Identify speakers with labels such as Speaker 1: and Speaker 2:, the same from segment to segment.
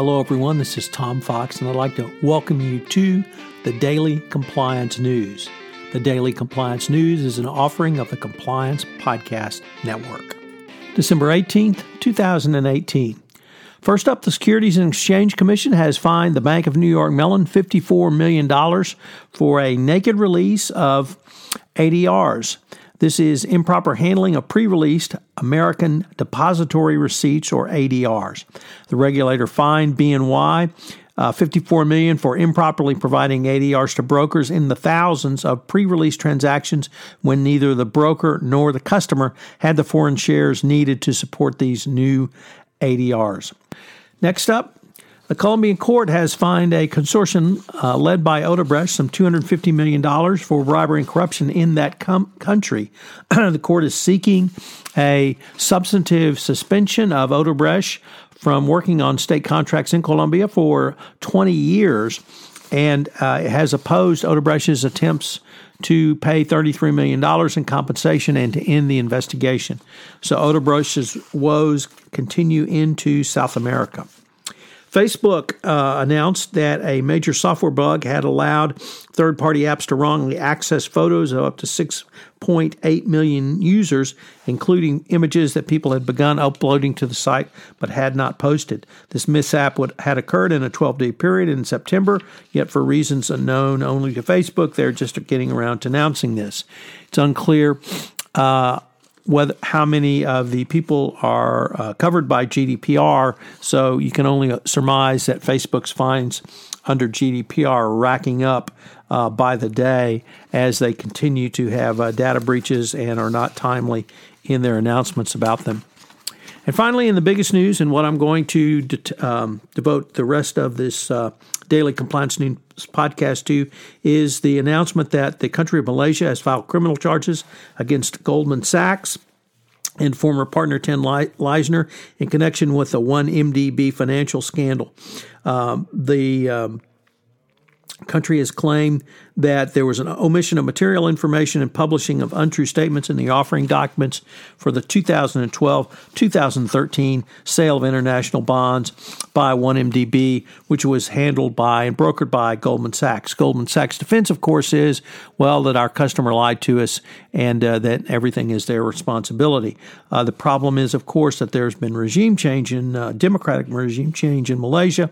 Speaker 1: Hello, everyone. This is Tom Fox, and I'd like to welcome you to the Daily Compliance News. The Daily Compliance News is an offering of the Compliance Podcast Network. December 18th, 2018. First up, the Securities and Exchange Commission has fined the Bank of New York Mellon $54 million for a naked release of ADRs. This is improper handling of pre released American Depository Receipts or ADRs. The regulator fined BNY uh, 54 million for improperly providing ADRs to brokers in the thousands of pre-release transactions when neither the broker nor the customer had the foreign shares needed to support these new ADRs. Next up, the Colombian court has fined a consortium uh, led by Odebrecht some $250 million for bribery and corruption in that com- country. the court is seeking a substantive suspension of Odebrecht from working on state contracts in Colombia for 20 years and uh, has opposed Odebrecht's attempts to pay $33 million in compensation and to end the investigation. So Odebrecht's woes continue into South America. Facebook uh, announced that a major software bug had allowed third party apps to wrongly access photos of up to 6.8 million users, including images that people had begun uploading to the site but had not posted. This mishap would, had occurred in a 12 day period in September, yet for reasons unknown only to Facebook, they're just getting around to announcing this. It's unclear. Uh, whether how many of the people are uh, covered by GDPR. So you can only surmise that Facebook's fines under GDPR are racking up uh, by the day as they continue to have uh, data breaches and are not timely in their announcements about them. And finally, in the biggest news, and what I'm going to um, devote the rest of this uh, daily compliance news podcast to, is the announcement that the country of Malaysia has filed criminal charges against Goldman Sachs and former partner Ted Leissner in connection with the 1MDB financial scandal. Um, the um, country has claimed that there was an omission of material information and publishing of untrue statements in the offering documents for the 2012 2013 sale of international bonds by 1MDB, which was handled by and brokered by Goldman Sachs. Goldman Sachs' defense, of course, is well, that our customer lied to us and uh, that everything is their responsibility. Uh, the problem is, of course, that there's been regime change in uh, democratic regime change in Malaysia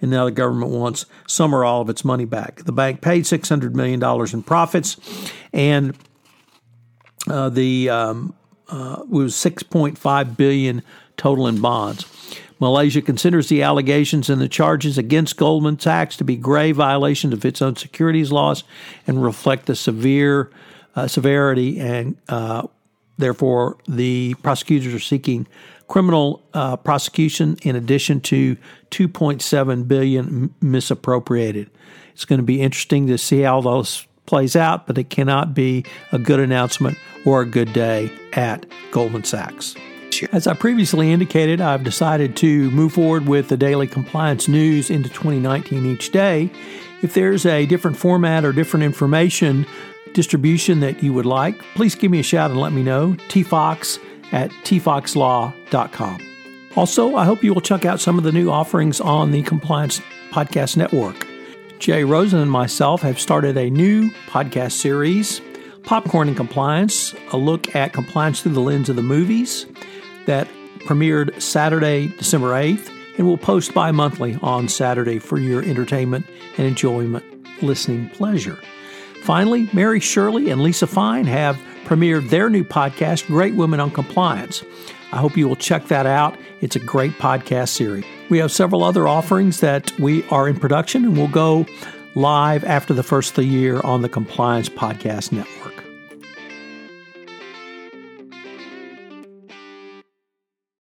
Speaker 1: and now the government wants some or all of its money back. The bank paid $600 million in profits, and uh, the um, uh, was 6.5 billion total in bonds. Malaysia considers the allegations and the charges against Goldman Sachs to be grave violations of its own securities laws and reflect the severe uh, severity and uh, therefore the prosecutors are seeking criminal uh, prosecution in addition to 2.7 billion misappropriated. It's going to be interesting to see how those plays out, but it cannot be a good announcement or a good day at Goldman Sachs. As I previously indicated, I've decided to move forward with the daily compliance news into 2019 each day. If there's a different format or different information distribution that you would like, please give me a shout and let me know. tfox at tfoxlaw.com. Also, I hope you will check out some of the new offerings on the Compliance Podcast Network. Jay Rosen and myself have started a new podcast series, Popcorn and Compliance, a look at compliance through the lens of the movies, that premiered Saturday, December 8th, and will post bi monthly on Saturday for your entertainment and enjoyment listening pleasure. Finally, Mary Shirley and Lisa Fine have premiered their new podcast, Great Women in Compliance. I hope you will check that out. It's a great podcast series. We have several other offerings that we are in production and will go live after the first of the year on the Compliance Podcast Network.